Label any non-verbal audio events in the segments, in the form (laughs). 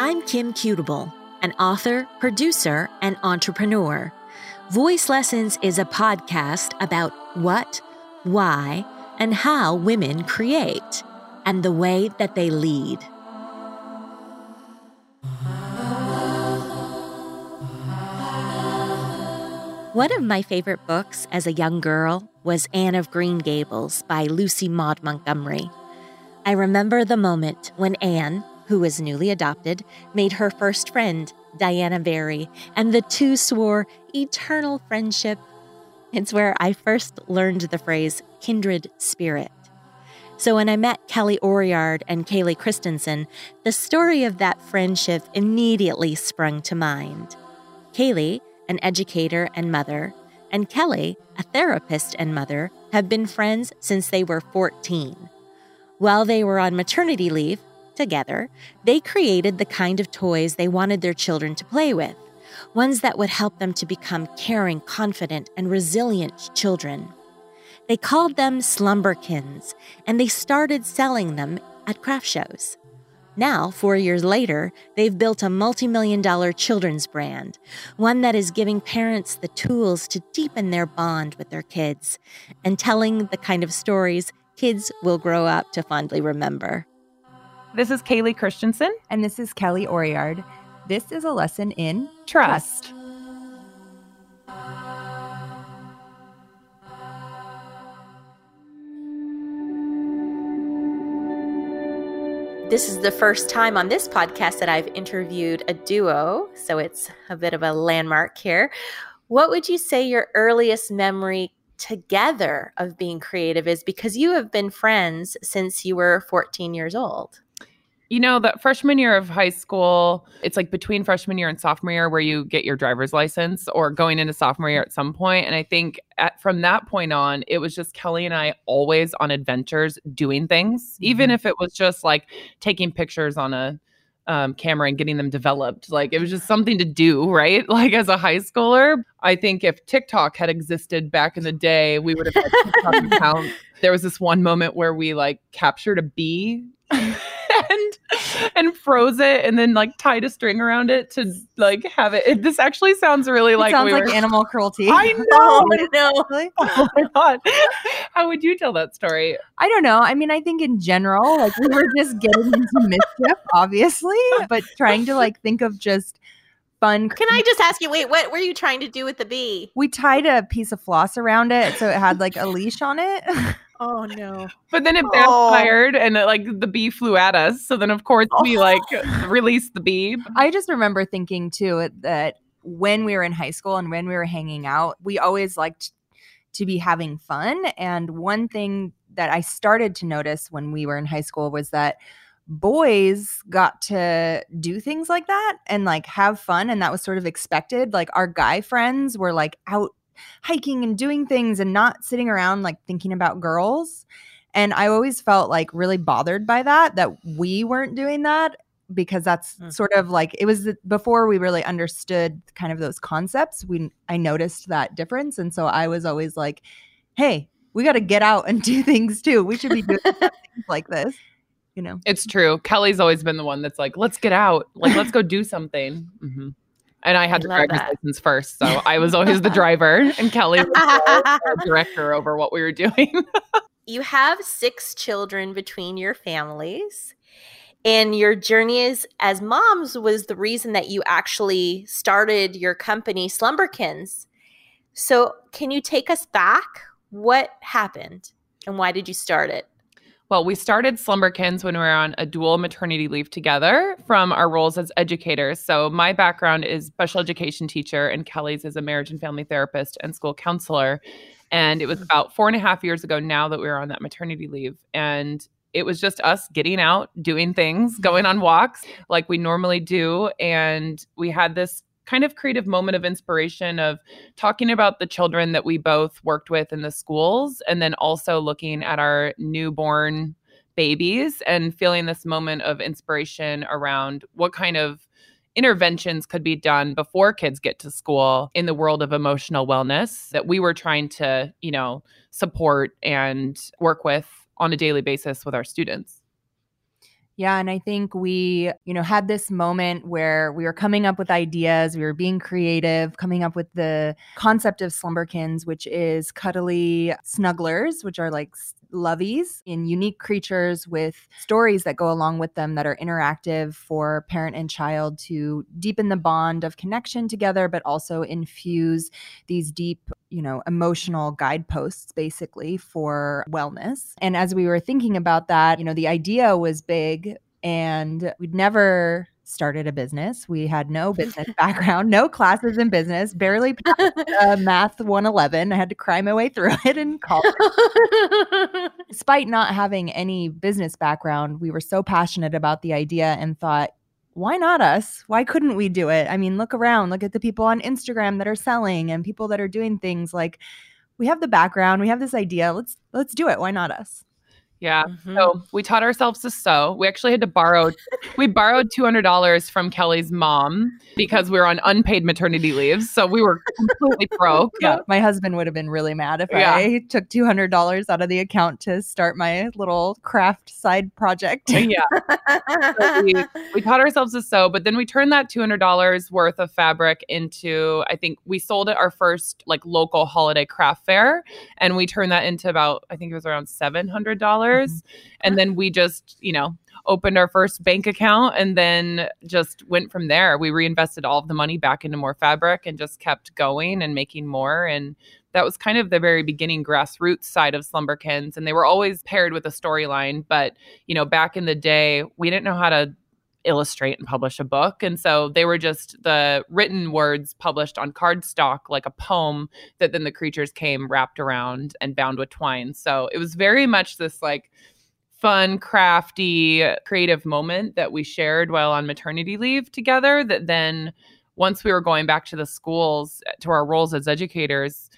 I'm Kim Constable, an author, producer, and entrepreneur. Voice Lessons is a podcast about what, why, and how women create, and the way that they lead. One of my favorite books as a young girl was Anne of Green Gables by Lucy Maud Montgomery. I remember the moment when Anne, who was newly adopted, made her first friend, Diana Barry, and the two swore eternal friendship. It's where I first learned the phrase kindred spirit. So when I met Kelly Oriard and Kaylee Christensen, the story of that friendship immediately sprung to mind. Kaylee, an educator and mother, and Kelly, a therapist and mother, have been friends since they were 14. While they were on maternity leave, together, they created the kind of toys they wanted their children to play with, ones that would help them to become caring, confident, and resilient children. They called them Slumberkins, and they started selling them at craft shows. Now, four years later, they've built a multi million dollar children's brand, one that is giving parents the tools to deepen their bond with their kids and telling the kind of stories kids will grow up to fondly remember. This is Kaylee Christensen. And this is Kelly Oriard. This is a lesson in Trust. This is the first time on this podcast that I've interviewed a duo, so it's a bit of a landmark here. What would you say your earliest memory together of being creative is because you have been friends since you were 14 years old? You know, that freshman year of high school, it's like between freshman year and sophomore year where you get your driver's license or going into sophomore year at some point. And I think at, from that point on, it was just Kelly and I always on adventures doing things, mm-hmm. even if it was just like taking pictures on a um, camera and getting them developed. Like it was just something to do, right? (laughs) Like as a high schooler, I think if TikTok had existed back in the day, we would have had TikTok (laughs) accounts. There was this one moment where we like captured a bee (laughs) and and froze it and then like tied a string around it to like have it. it this actually sounds really it like sounds we like were, animal cruelty. I (laughs) know. (laughs) oh, no. (laughs) oh my god. How would you tell that story? I don't know. I mean, I think in general, like we were just getting into mischief, obviously, but trying to like think of just fun. Can I just ask you, wait, what were you trying to do with the bee? We tied a piece of floss around it so it had like a leash on it. Oh no. But then it oh. backfired oh. and it, like the bee flew at us. So then of course oh. (laughs) we like released the bee. I just remember thinking too that when we were in high school and when we were hanging out, we always liked to be having fun. And one thing that I started to notice when we were in high school was that boys got to do things like that and like have fun and that was sort of expected like our guy friends were like out hiking and doing things and not sitting around like thinking about girls. And I always felt like really bothered by that, that we weren't doing that because that's mm. sort of like it was before we really understood kind of those concepts. We I noticed that difference, and so I was always like, "Hey, we got to get out and (laughs) do things too. We should be doing (laughs) things like this." You know, it's true. Kelly's always been the one that's like, "Let's get out, like let's go do something." Mm-hmm. And I had I the driver's that. license first. So I was (laughs) always the driver, and Kelly was the (laughs) director over what we were doing. (laughs) you have six children between your families. And your journey as, as moms was the reason that you actually started your company, Slumberkins. So, can you take us back? What happened and why did you start it? Well, we started Slumberkins when we were on a dual maternity leave together from our roles as educators. So, my background is special education teacher, and Kelly's is a marriage and family therapist and school counselor. And it was about four and a half years ago now that we were on that maternity leave. And it was just us getting out, doing things, going on walks like we normally do. And we had this kind of creative moment of inspiration of talking about the children that we both worked with in the schools and then also looking at our newborn babies and feeling this moment of inspiration around what kind of interventions could be done before kids get to school in the world of emotional wellness that we were trying to, you know, support and work with on a daily basis with our students. Yeah, and I think we, you know, had this moment where we were coming up with ideas, we were being creative, coming up with the concept of slumberkins, which is cuddly snugglers, which are like loveys in unique creatures with stories that go along with them that are interactive for parent and child to deepen the bond of connection together, but also infuse these deep you know, emotional guideposts basically for wellness. And as we were thinking about that, you know, the idea was big and we'd never started a business. We had no (laughs) business background, no classes in business, barely uh, (laughs) math 111. I had to cry my way through (laughs) it in college. Despite not having any business background, we were so passionate about the idea and thought, why not us? Why couldn't we do it? I mean, look around, look at the people on Instagram that are selling and people that are doing things like we have the background, we have this idea. Let's let's do it. Why not us? Yeah. Mm-hmm. So we taught ourselves to sew. We actually had to borrow, we borrowed $200 from Kelly's mom because we were on unpaid maternity leave. So we were completely (laughs) broke. Yeah. My husband would have been really mad if yeah. I took $200 out of the account to start my little craft side project. yeah. So we, we taught ourselves to sew, but then we turned that $200 worth of fabric into, I think we sold it our first like local holiday craft fair. And we turned that into about, I think it was around $700 dollars. Mm-hmm. And then we just you know opened our first bank account and then just went from there. We reinvested all of the money back into more fabric and just kept going and making more. And that was kind of the very beginning grassroots side of slumberkins. And they were always paired with a storyline. But you know back in the day we didn't know how to illustrate and publish a book. And so they were just the written words published on cardstock, like a poem that then the creatures came wrapped around and bound with twine. So it was very much this like fun, crafty, creative moment that we shared while on maternity leave together. That then once we were going back to the schools to our roles as educators,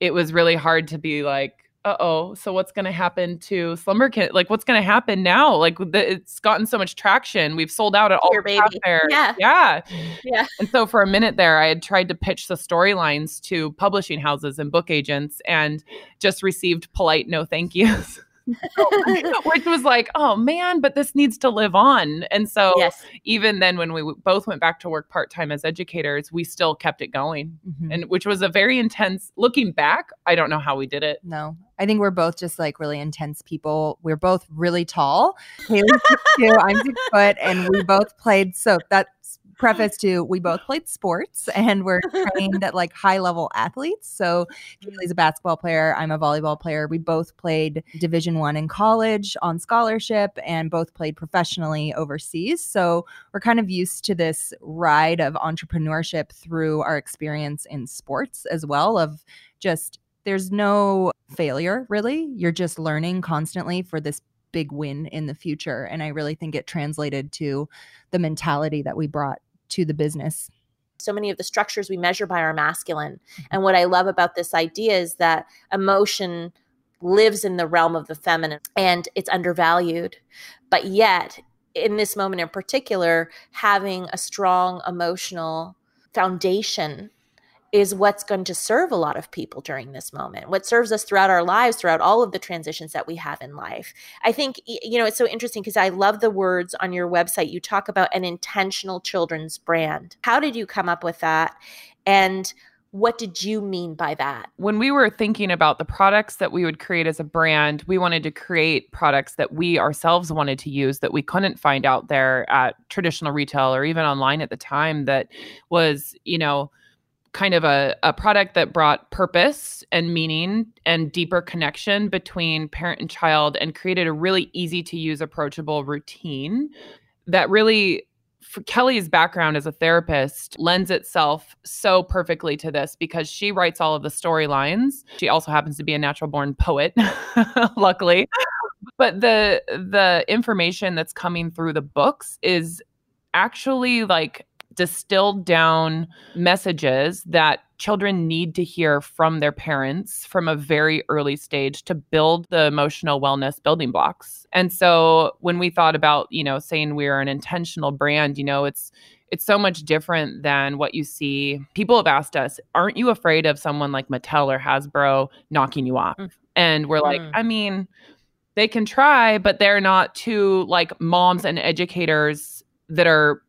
it was really hard to be like, uh oh, so what's going to happen to slumber Slumberkin? Like, what's going to happen now? Like, the, it's gotten so much traction. We've sold out at all Your baby. There. Yeah. Yeah. Yeah. And so for a minute there, I had tried to pitch the storylines to publishing houses and book agents and just received polite no thank yous. (laughs) (laughs) which was like, oh man, but this needs to live on. And so, yes. even then, when we w- both went back to work part time as educators, we still kept it going, mm-hmm. and which was a very intense. Looking back, I don't know how we did it. No, I think we're both just like really intense people. We're both really tall. Kaylee's six two, I'm six (laughs) foot, and we both played. So that's mm. preface to we both played sports and we're trained at like high level athletes. So mm. Kaylee's a basketball player, I'm a volleyball player. We both played Division 1 in college on scholarship and both played professionally overseas. So we're kind of used to this ride of entrepreneurship through our experience in sports as well of just there's no failure really. You're just learning constantly for this big win in the future. And I really think it translated to the mentality that we brought to the business. So many of the structures we measure by are masculine. Mm-hmm. And what I love about this idea is that emotion lives in the realm of the feminine and it's undervalued. But yet, in this moment in particular, having a strong emotional foundation is what's going to serve a lot of people during this moment, what serves us throughout our lives, throughout all of the transitions that we have in life. I think, you know, it's so interesting because I love the words on your website. You talk about an intentional children's brand. How did you come up with that? And what did you mean by that? When we were thinking about the products that we would create as a brand, we wanted to create products that we ourselves wanted to use that we couldn't find out there at traditional retail or even online at the time that was, you know, kind of a, a product that brought purpose and meaning and deeper connection between parent and child and created a really easy to use, approachable routine that really for Kelly's background as a therapist lends itself so perfectly to this because she writes all of the storylines. She also happens to be a natural born poet, (laughs) luckily. But the the information that's coming through the books is actually like distilled down messages that children need to hear from their parents from a very early stage to build the emotional wellness building blocks. And so when we thought about, you know, saying we're an intentional brand, you know, it's it's so much different than what you see. People have asked us, aren't you afraid of someone like Mattel or Hasbro knocking you off? Mm. And we're like, mm. I mean, they can try, but they're not to like moms and educators that are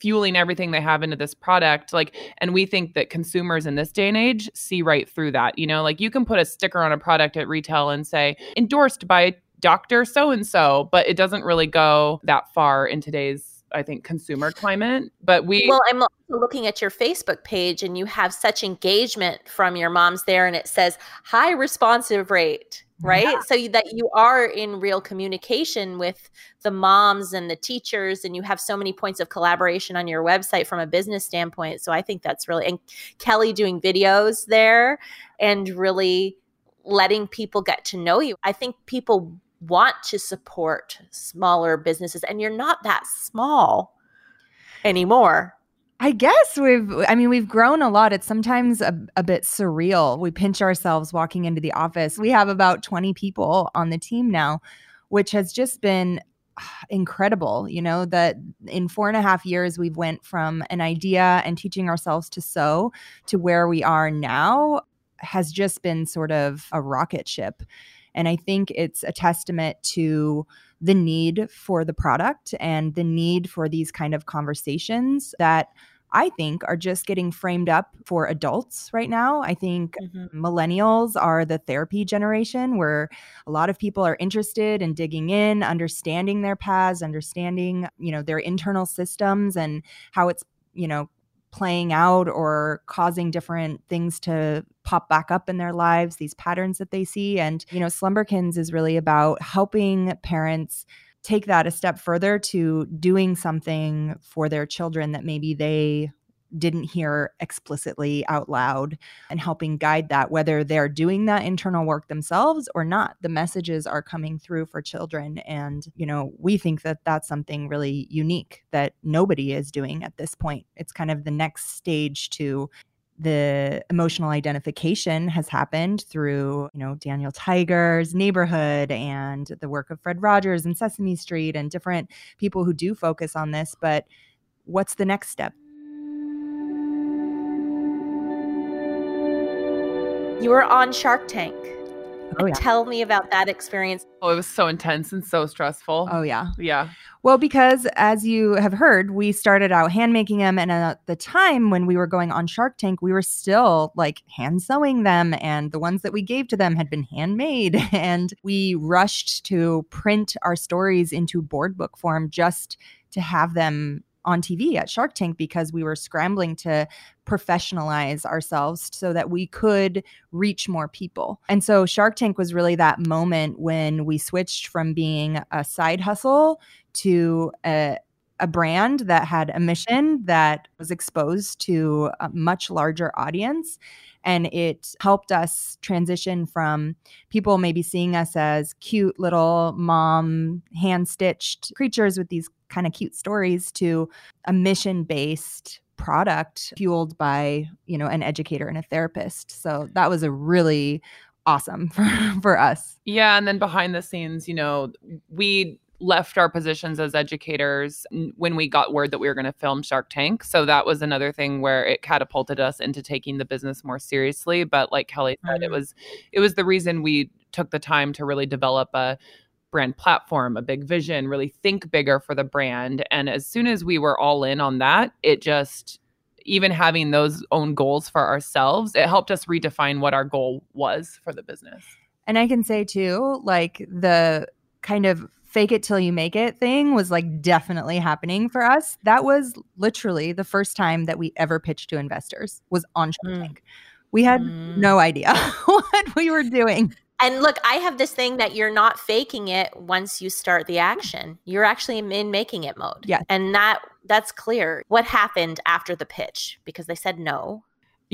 fueling everything they have into this product like and we think that consumers in this day and age see right through that you know like you can put a sticker on a product at retail and say endorsed by dr so and so but it doesn't really go that far in today's I think consumer climate. But we Well, I'm looking at your Facebook page and you have such engagement from your moms there and it says high responsive rate right? Yeah. so that you are in real communication with the moms and the teachers and you have so many points of collaboration on your website from a business standpoint so i think that's really and kelly doing videos there and really letting people get to know you. I think people want to support smaller businesses and you're not that small anymore I guess we've, I mean, we've grown a lot. It's sometimes a, a, bit surreal. We pinch ourselves walking into the office. We have about 20 people on the team now, which has just been ah, incredible. You know, that in four and a half years, we've went from an idea and teaching ourselves to sew to where we are now has just been sort of a rocket ship. And I think it's a testament to the need for the product and the need for these kind of conversations that I think are just getting framed up for adults right now. I think mm-hmm. millennials are the therapy generation where a lot of people are interested in digging in, understanding their paths, understanding, you know, their internal systems and how it's, you know, playing out or causing different things to pop back up in their lives, these patterns that they see. And, you know, Slumberkins is really about helping parents take that a step further to doing something for their children that maybe they didn't hear explicitly out loud and helping guide that, whether they're doing that internal work themselves or not. The messages are coming through for children. And, you know, we think that that's something really unique that nobody is doing at this point. It's kind of the next stage to the emotional identification has happened through, you know, Daniel Tiger's neighborhood and the work of Fred Rogers and Sesame Street and different people who do focus on this. But what's the next step? You were on Shark Tank. Oh, yeah. Tell me about that experience. Oh, it was so intense and so stressful. Oh, yeah. Yeah. Well, because as you have heard, we started out hand making them. And at the time when we were going on Shark Tank, we were still like hand sewing them. And the ones that we gave to them had been handmade. (laughs) And we rushed to print our stories into board book form just to have them on TV at Shark Tank because we were scrambling to professionalize ourselves so that we could reach more people. And so Shark Tank was really that moment when we switched from being a side hustle to a a brand that had a mission that was exposed to a much larger audience and it helped us transition from people maybe seeing us as cute little mom hand stitched creatures with these kind of cute stories to a mission based product fueled by you know an educator and a therapist so that was a really awesome (laughs) for, for us yeah and then behind the scenes you know we left our positions as educators when we got word that we were going to film Shark Tank. So that was another thing where it catapulted us into taking the business more seriously. But like Kelly said, mm-hmm. it was it was the reason we took the time to really develop a brand platform, a big vision, really think bigger for the brand. And as soon as we were all in on that, it just even having those own goals for ourselves, it helped us redefine what our goal was for the business. And I can say too, like the kind of fake it till you make it thing was like definitely happening for us. That was literally the first time that we ever pitched to investors was on Shark mm. We had mm. no idea (laughs) what we were doing. And look, I have this thing that you're not faking it once you start the mm-hmm. action. You're actually in making it mode. Yeah. And that that's clear. What happened after the pitch? Because they said no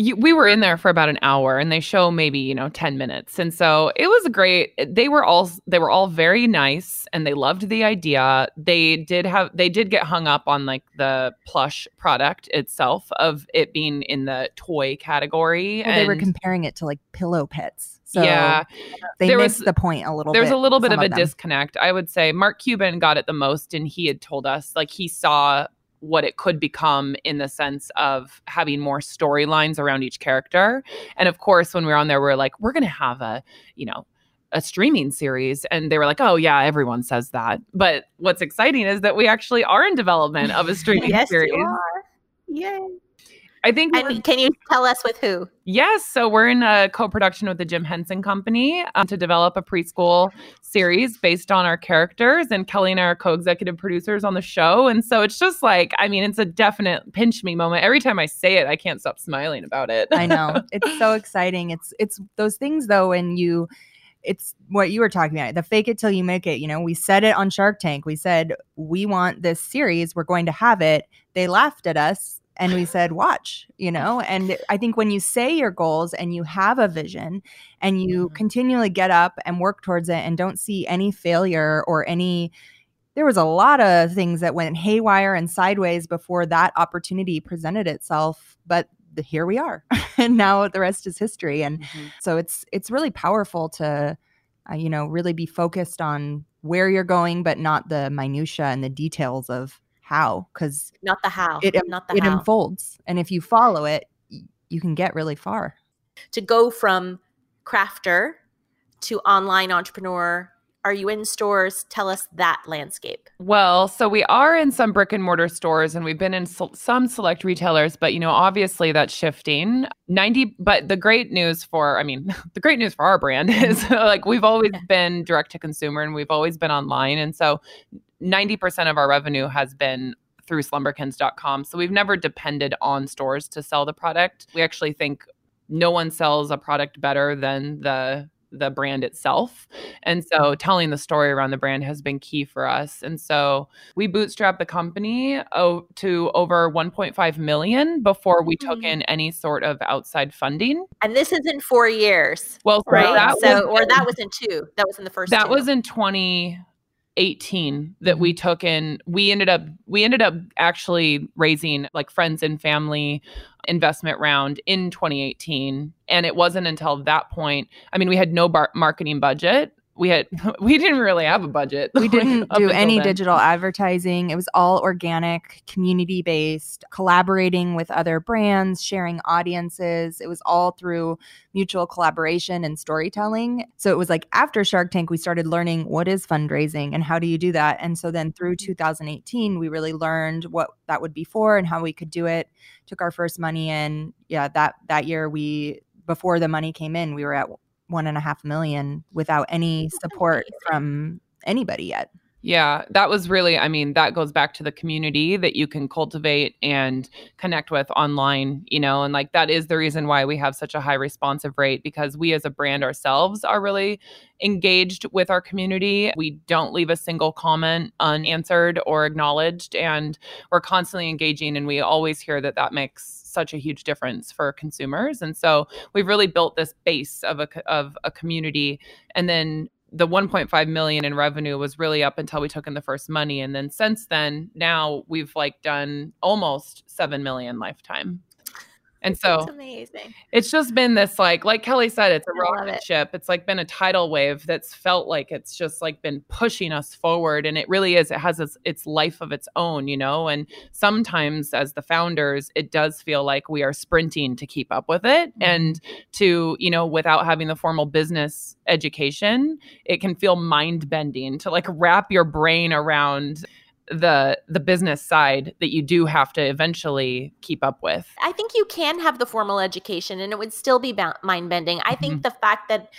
you, we were in there for about an hour and they show maybe you know 10 minutes. And so it was great. They were all they were all very nice and they loved the idea. They did have they did get hung up on like the plush product itself of it being in the toy category well, and they were comparing it to like pillow pets. So yeah. they there missed was, the point a little there was a little bit of a disconnect i would say. Mark cuban got it the most and he had told us like he saw what it could become in the sense of having more storylines around each character. And of course, when we are on there, we we're like, we're going to have a, you know, a streaming series and they were like oh yeah everyone says that but what's exciting is that we actually are in development of a (laughs) streaming yes, series you are. Yay. I think. And can you tell us with who? Yes. So we're in a co production with the Jim Henson Company um, to develop a preschool series based on our characters. And Kelly and I are co executive producers on the show. And so it's just like, I mean, it's a definite pinch me moment. Every time I say it, I can't stop smiling about it. I know. (laughs) It's so exciting. It's, it's those things though, when you, it's what you were talking about the fake it till you make it you know we said it on shark tank we said we want this series we're going to have it they laughed at us and we said watch you know and i think when you say your goals and you have a vision and you mm-hmm. continually get up and work towards it and don't see any failure or any there was a lot of things that went haywire and sideways before that opportunity presented itself but the, here we are (laughs) and now the rest is history and mm-hmm. so it's it's really powerful to uh, you know really be focused on where you're going but not the minutia and the details of how because not the how it, not the it how. unfolds and if you follow it you can get really far to go from crafter to online entrepreneur are you in stores? Tell us that landscape. Well, so we are in some brick and mortar stores and we've been in some select retailers, but you know, obviously that's shifting. 90 but the great news for I mean, (laughs) the great news for our brand (laughs) is like we've always yeah. been direct to consumer and we've always been online and so 90% of our revenue has been through slumberkins.com. So we've never depended on stores to sell the product. We actually think no one sells a product better than the the brand itself. And so telling the story around the brand has been key for us. And so we bootstrapped the company to over 1.5 million before we took mm-hmm. in any sort of outside funding. And this is in 4 years. Well, right? That so was, or that was in 2. That was in the first That two. was in 20 18 that we mm-hmm. took in we ended up we ended up actually raising like friends and family investment round in 2018 and it wasn't until that point i mean we had no bar- marketing budget we had (laughs) we didn't really have a budget. We (laughs) didn't do any then. digital advertising. It was all organic, community based, collaborating with other brands, sharing audiences. It was all through mutual collaboration and storytelling. So it was like after Shark Tank we started learning what is fundraising and how do you do that. And so then through mm-hmm. 2018 we really learned what that would be for and how we could do it. Took our first money in. Yeah, that that year we before the money came in, we were at one and a half million without any support from anybody yet. Yeah, that was really, I mean, that goes back to the community that you can cultivate and connect with online, you know, and like that is the reason why we have such a high responsive rate because we as a brand ourselves are really engaged with our community. We don't leave a single comment unanswered or acknowledged, and we're constantly engaging, and we always hear that that makes such a huge difference for consumers. And so we've really built this base of a of a community, and then the 1.5 million in revenue was really up until we took in the first money and then since then now we've like done almost 7 million lifetime and so it's amazing. It's just been this like like Kelly said, it's a rocket it. ship. It's like been a tidal wave that's felt like it's just like been pushing us forward. And it really is. It has its, its life of its own, you know. And sometimes as the founders, it does feel like we are sprinting to keep up with it. Mm-hmm. And to, you know, without having the formal business education, it can feel mind bending to like wrap your brain around the the business side that you do have to eventually keep up with. I think you can have the formal education and it would still be mind bending. I think mm-hmm. the fact that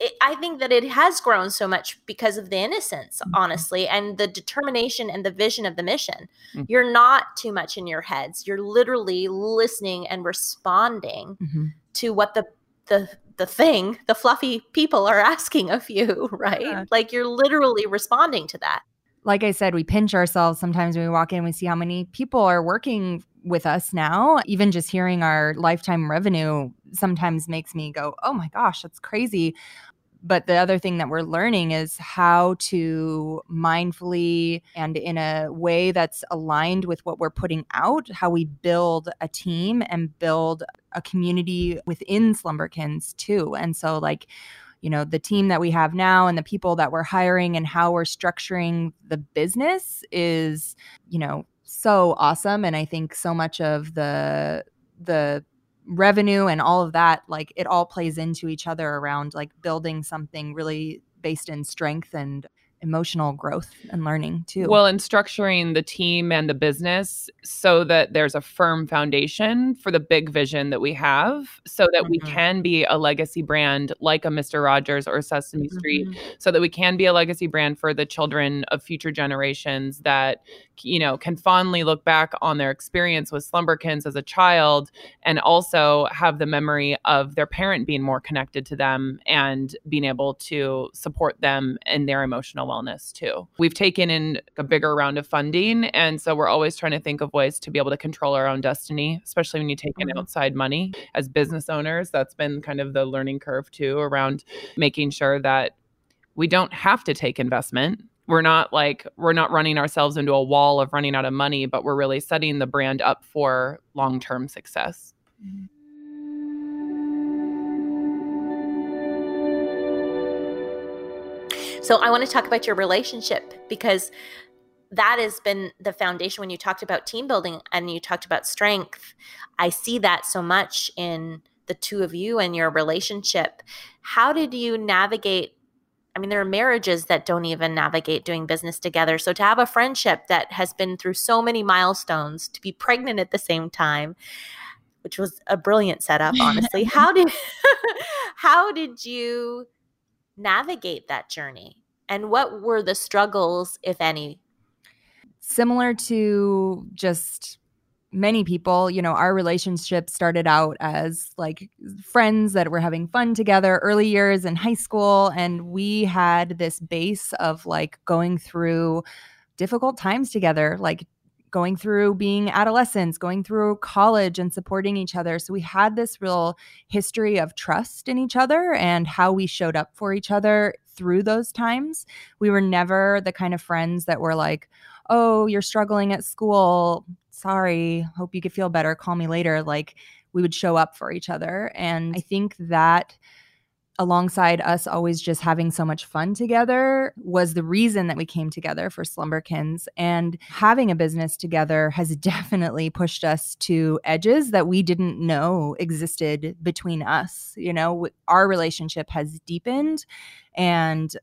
it, I think that it has grown so much because of the innocence, mm-hmm. honestly, and the determination and the vision of the mission. Mm-hmm. You're not too much in your heads. You're literally listening and responding mm-hmm. to what the the the thing, the fluffy people are (laughs) asking of you, right? Yeah. Like you're literally responding to that like I said, we pinch ourselves sometimes when we walk in, we see how many people are working with us now. Even just hearing our lifetime revenue sometimes makes me go, oh my gosh, that's crazy. But the other thing that we're learning is how to mindfully and in a way that's aligned with what we're putting out, how we build a team and build a community within Slumberkins too. And so, like, you know the team that we have now and the people that we're hiring and how we're structuring the business is you know so awesome. And i think so much of the the revenue and all of that like it all plays into each other around like building something really based in strength and emotional growth and learning too. Well, and structuring the team and the business so that there's a firm foundation for the big vision that we have so that mm-hmm. we can be a legacy brand like a Mr. Rogers or Sesame mm-hmm. Street so that we can be a legacy brand for the children of future generations that you know can fondly look back on their experience with slumberkins as a child and also have the memory of their parent being more connected to them and being able to support them in their emotional wellness too. We've taken in a bigger round of funding. And so we're always trying to think of ways to be able to control our own destiny, especially when you take in mm-hmm. outside money as business owners. That's been kind of the learning curve too around making sure that we don't have to take investment we're not like we're not running ourselves into a wall of running out of money but we're really setting the brand up for long-term success mm-hmm. So I want to talk about your relationship because that has been the foundation when you talked about team building and you talked about strength. I see that so much in the two of you and your relationship. How did you navigate? I mean, there are marriages that don't even navigate doing business together. So to have a friendship that has been through so many milestones, to be pregnant at the same time, which was a brilliant setup, honestly. (laughs) how did (laughs) how did you navigate that journey? And what were the struggles, if any? Similar to just many people, you know, our relationship started out as like friends that were having fun together early years in high school. And we had this base of like going through difficult times together, like going through being adolescents, going through college and supporting each other. So we had this real history of trust in each other and how we showed up for each other through those times. We were never the kind of friends that were like, oh, you're struggling at school. Sorry. Hope you could feel better. Call me later. Like we would show up for each other. And I think that alongside us always just having so much fun together was the reason that we came together for Slumberkins. And having a business together has (laughs) definitely pushed us to edges that we didn't know existed between us. You know, our relationship has deepened and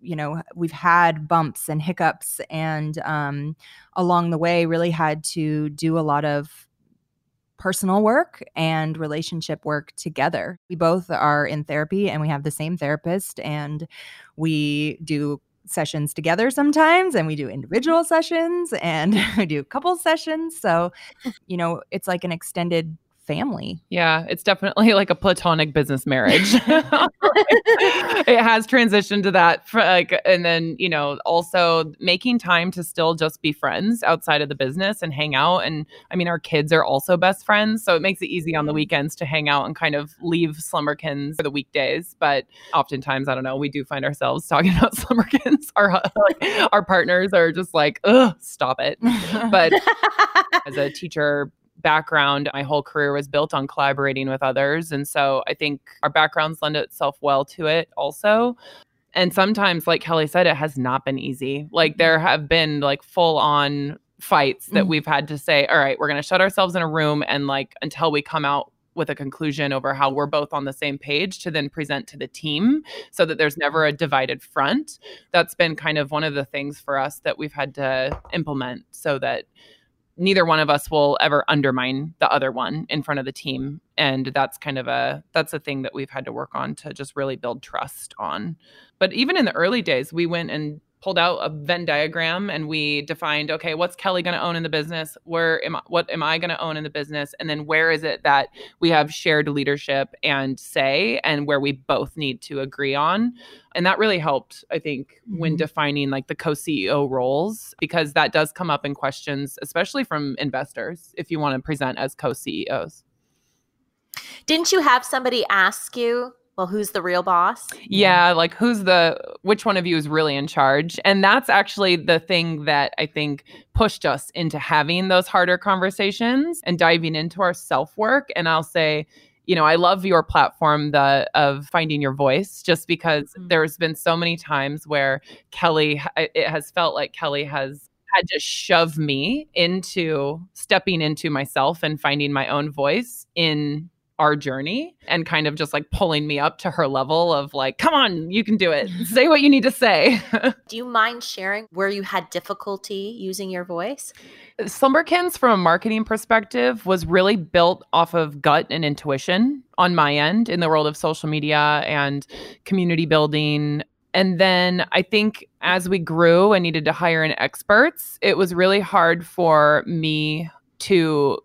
you know we've had bumps and hiccups and um, along the way really had to do a lot of personal work and relationship work together. We both are in therapy and we have the same therapist and we do sessions together sometimes and we do individual sessions and (laughs) we do couple sessions. So, you know, it's like an extended family. Yeah, it's definitely like a platonic business marriage. (laughs) (laughs) it has transitioned to that for like and then, you know, also making time to still just be friends outside of the business and hang out and I mean our kids are also best friends, so it makes it easy on the weekends to hang out and kind of leave Slumberkins for the weekdays, but oftentimes I don't know, we do find ourselves talking (laughs) about Slumberkins. Our like, our partners are just like, "Ugh, stop it." But as a teacher background, my whole career was built on collaborating with others. And so I think our backgrounds lend itself well to it also. And sometimes, like Kelly said, it has not been easy. Like mm-hmm. there have been like full on fights that mm-hmm. we've had to say, all right, we're going to shut ourselves in a room and like until we come out with a conclusion over how we're both on the same page to then present to the team so that there's never a divided front. That's been kind of one of the things for us that we've had to implement so that neither one of us will ever undermine the other one in front of the team. And that's kind of a that's a thing that we've had to work on to just really build trust on. But even in the early days we went and pulled out a Venn diagram and we defined, okay, what's Kelly going to own in the business? Where am I, what am I going to own in the business? And then where is it that we have shared leadership and say, and where we both need to agree on? And that really helped, I think, mm-hmm. when defining like the co CEO roles, because that does come up in questions, especially from investors, if you want to present as co CEOs. Didn't you have somebody ask you well, who's the real boss? Yeah, like who's the which one of you is really in charge? And that's actually the thing that I think pushed us into having those harder conversations and diving into our self-work and I'll say you know, I love your platform the of finding your voice just because mm-hmm. there's been so many times where Kelly it has felt like Kelly has had to shove me into stepping into myself and finding my own voice in our journey and kind of just like pulling me up to her level of like, come on, you can do it. say what you need to say. (laughs) do you mind sharing where you had difficulty using your voice? Slumberkins, from a marketing perspective, was really built off of gut and intuition on my end in the world of social media and community building. And then I think as we grew and needed to hire in experts, it was really hard for me to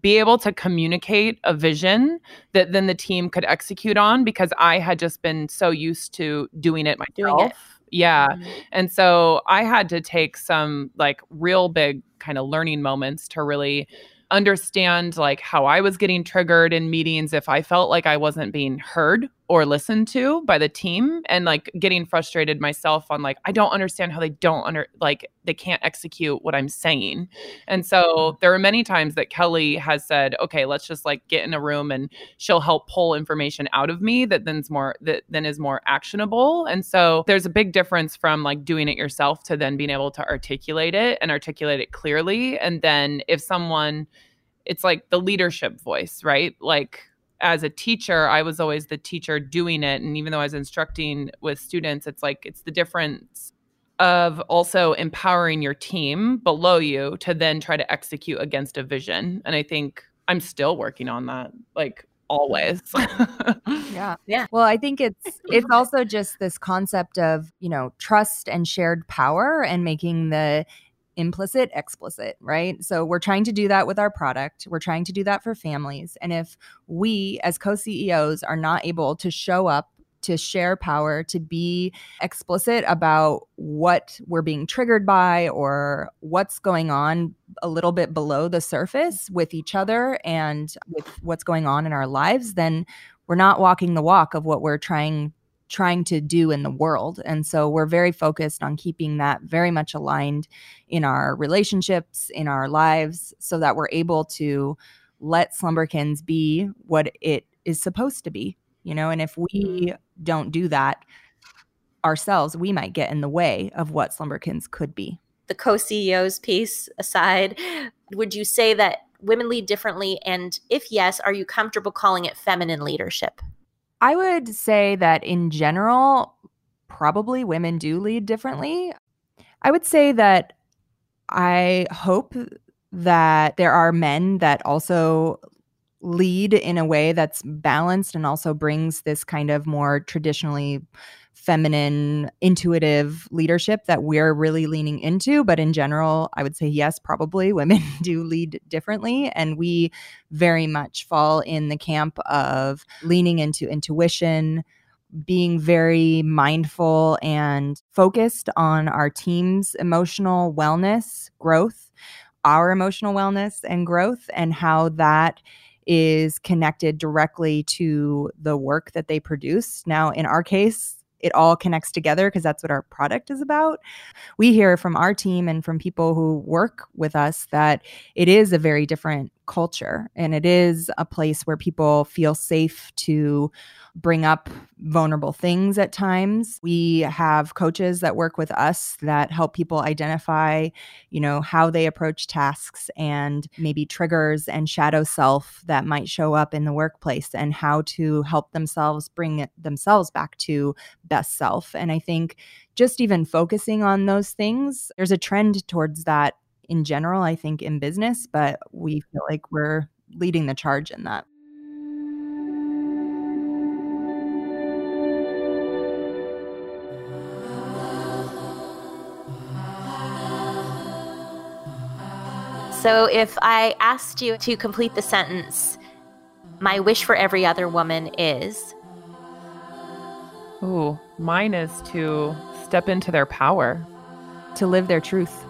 be able to communicate a vision that then the team could execute on because I had just been so used to doing it myself. Doing it. Yeah. Mm-hmm. And so I had to take some like real big kind of learning moments to really understand like how I was getting triggered in meetings if I felt like I wasn't being heard or listened to by the team and like getting frustrated myself on like I don't understand how they don't under like they can't execute what I'm saying. And so there are many times that Kelly has said, "Okay, let's just like get in a room and she'll help pull information out of me that then's more that then is more actionable." And so there's a big difference from like doing it yourself to then being able to articulate it and articulate it clearly and then if someone it's like the leadership voice, right? Like as a teacher, I was always the teacher doing it. And even though I was instructing with students, it's like it's the difference of also empowering your team below you to then try to execute against a vision. And I think I'm still working on that, like always. (laughs) yeah. Yeah. Well, I think it's (laughs) it's also just this concept of, you know, trust and shared power and making the implicit, explicit, right? So we're trying to do that with our product. We're trying to do that for families. And if we as co CEOs are not able to show up to share power, to be explicit about what we're being triggered by or what's going on a little bit below the surface with each other and with what's going on in our lives, then we're not walking the walk of what we're trying trying to do in the world. And so we're very focused on keeping that very much aligned in our relationships, in our lives, so that we're able to let Slumberkins be what it is supposed to be, you know? And if we mm-hmm. don't do that ourselves, we might get in the way of what Slumberkins could be. The co CEOs piece aside, would you say that women lead differently? And if yes, are you comfortable calling it feminine leadership? I would say that in general, probably women do lead differently. I would say that I hope that there are men that also lead in a way that's balanced and also brings this kind of more traditionally feminine, intuitive leadership that we're really leaning into. But in general, I would say yes, probably (laughs) women do lead differently. And we very much fall in the camp of leaning into intuition, being very mindful and focused on our team's emotional wellness, growth, our emotional wellness and growth, and how that is connected directly to the work that they produce. Now, in our case, it all connects together because that's what our product is about. We hear from our team and from people who work with us that it is a very different culture and it is a place where people feel safe to bring up vulnerable things at times. We have coaches that work with us that help people identify, you know, how they approach tasks and maybe triggers and shadow self that might show up in the workplace and how to help themselves bring it themselves back to best self. And I think just even focusing on those things, there's a trend towards that in general, I think, in business, but we mm-hmm. feel like we're leading the charge in that. So if I asked you to complete the sentence, my wish for every other woman is. Ooh, mine is to step into their power, to live their truth.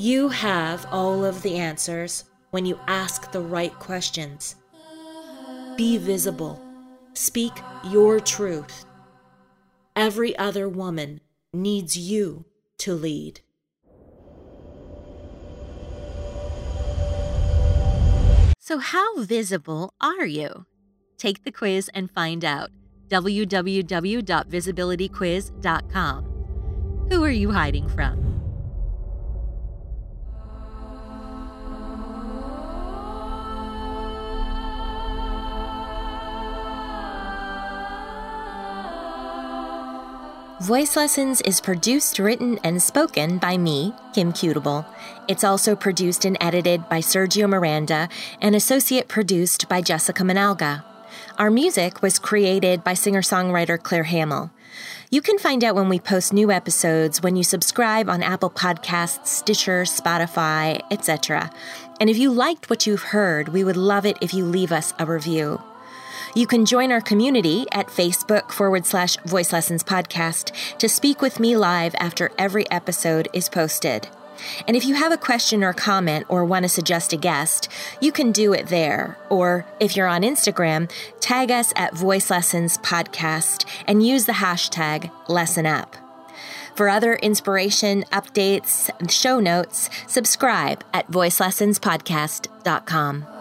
You have all of the answers when you ask the right questions. Be visible. Speak your truth. Every other woman needs you to lead. So, how visible are you? Take the quiz and find out. www.visibilityquiz.com. Who are you hiding from? Voice Lessons is produced, written, and spoken by me, Kim Constable. It's also produced and edited by Sergio Miranda and associate produced by Jessica Manalga. Our music was created by singer songwriter Claire Hamill. You can find out when we post new episodes when you subscribe on Apple Podcasts, Stitcher, Spotify, etc. And if you liked what you've heard, we would love it if you leave us a review. You can join our community at Facebook forward slash voice lessons podcast to speak with me live after every episode is posted. And if you have a question or comment or want to suggest a guest, you can do it there. Or if you're on Instagram, tag us at Voice Lessons Podcast and use the hashtag Lesson Up. For other inspiration, updates, and show notes, subscribe at voicelessonspodcast.com.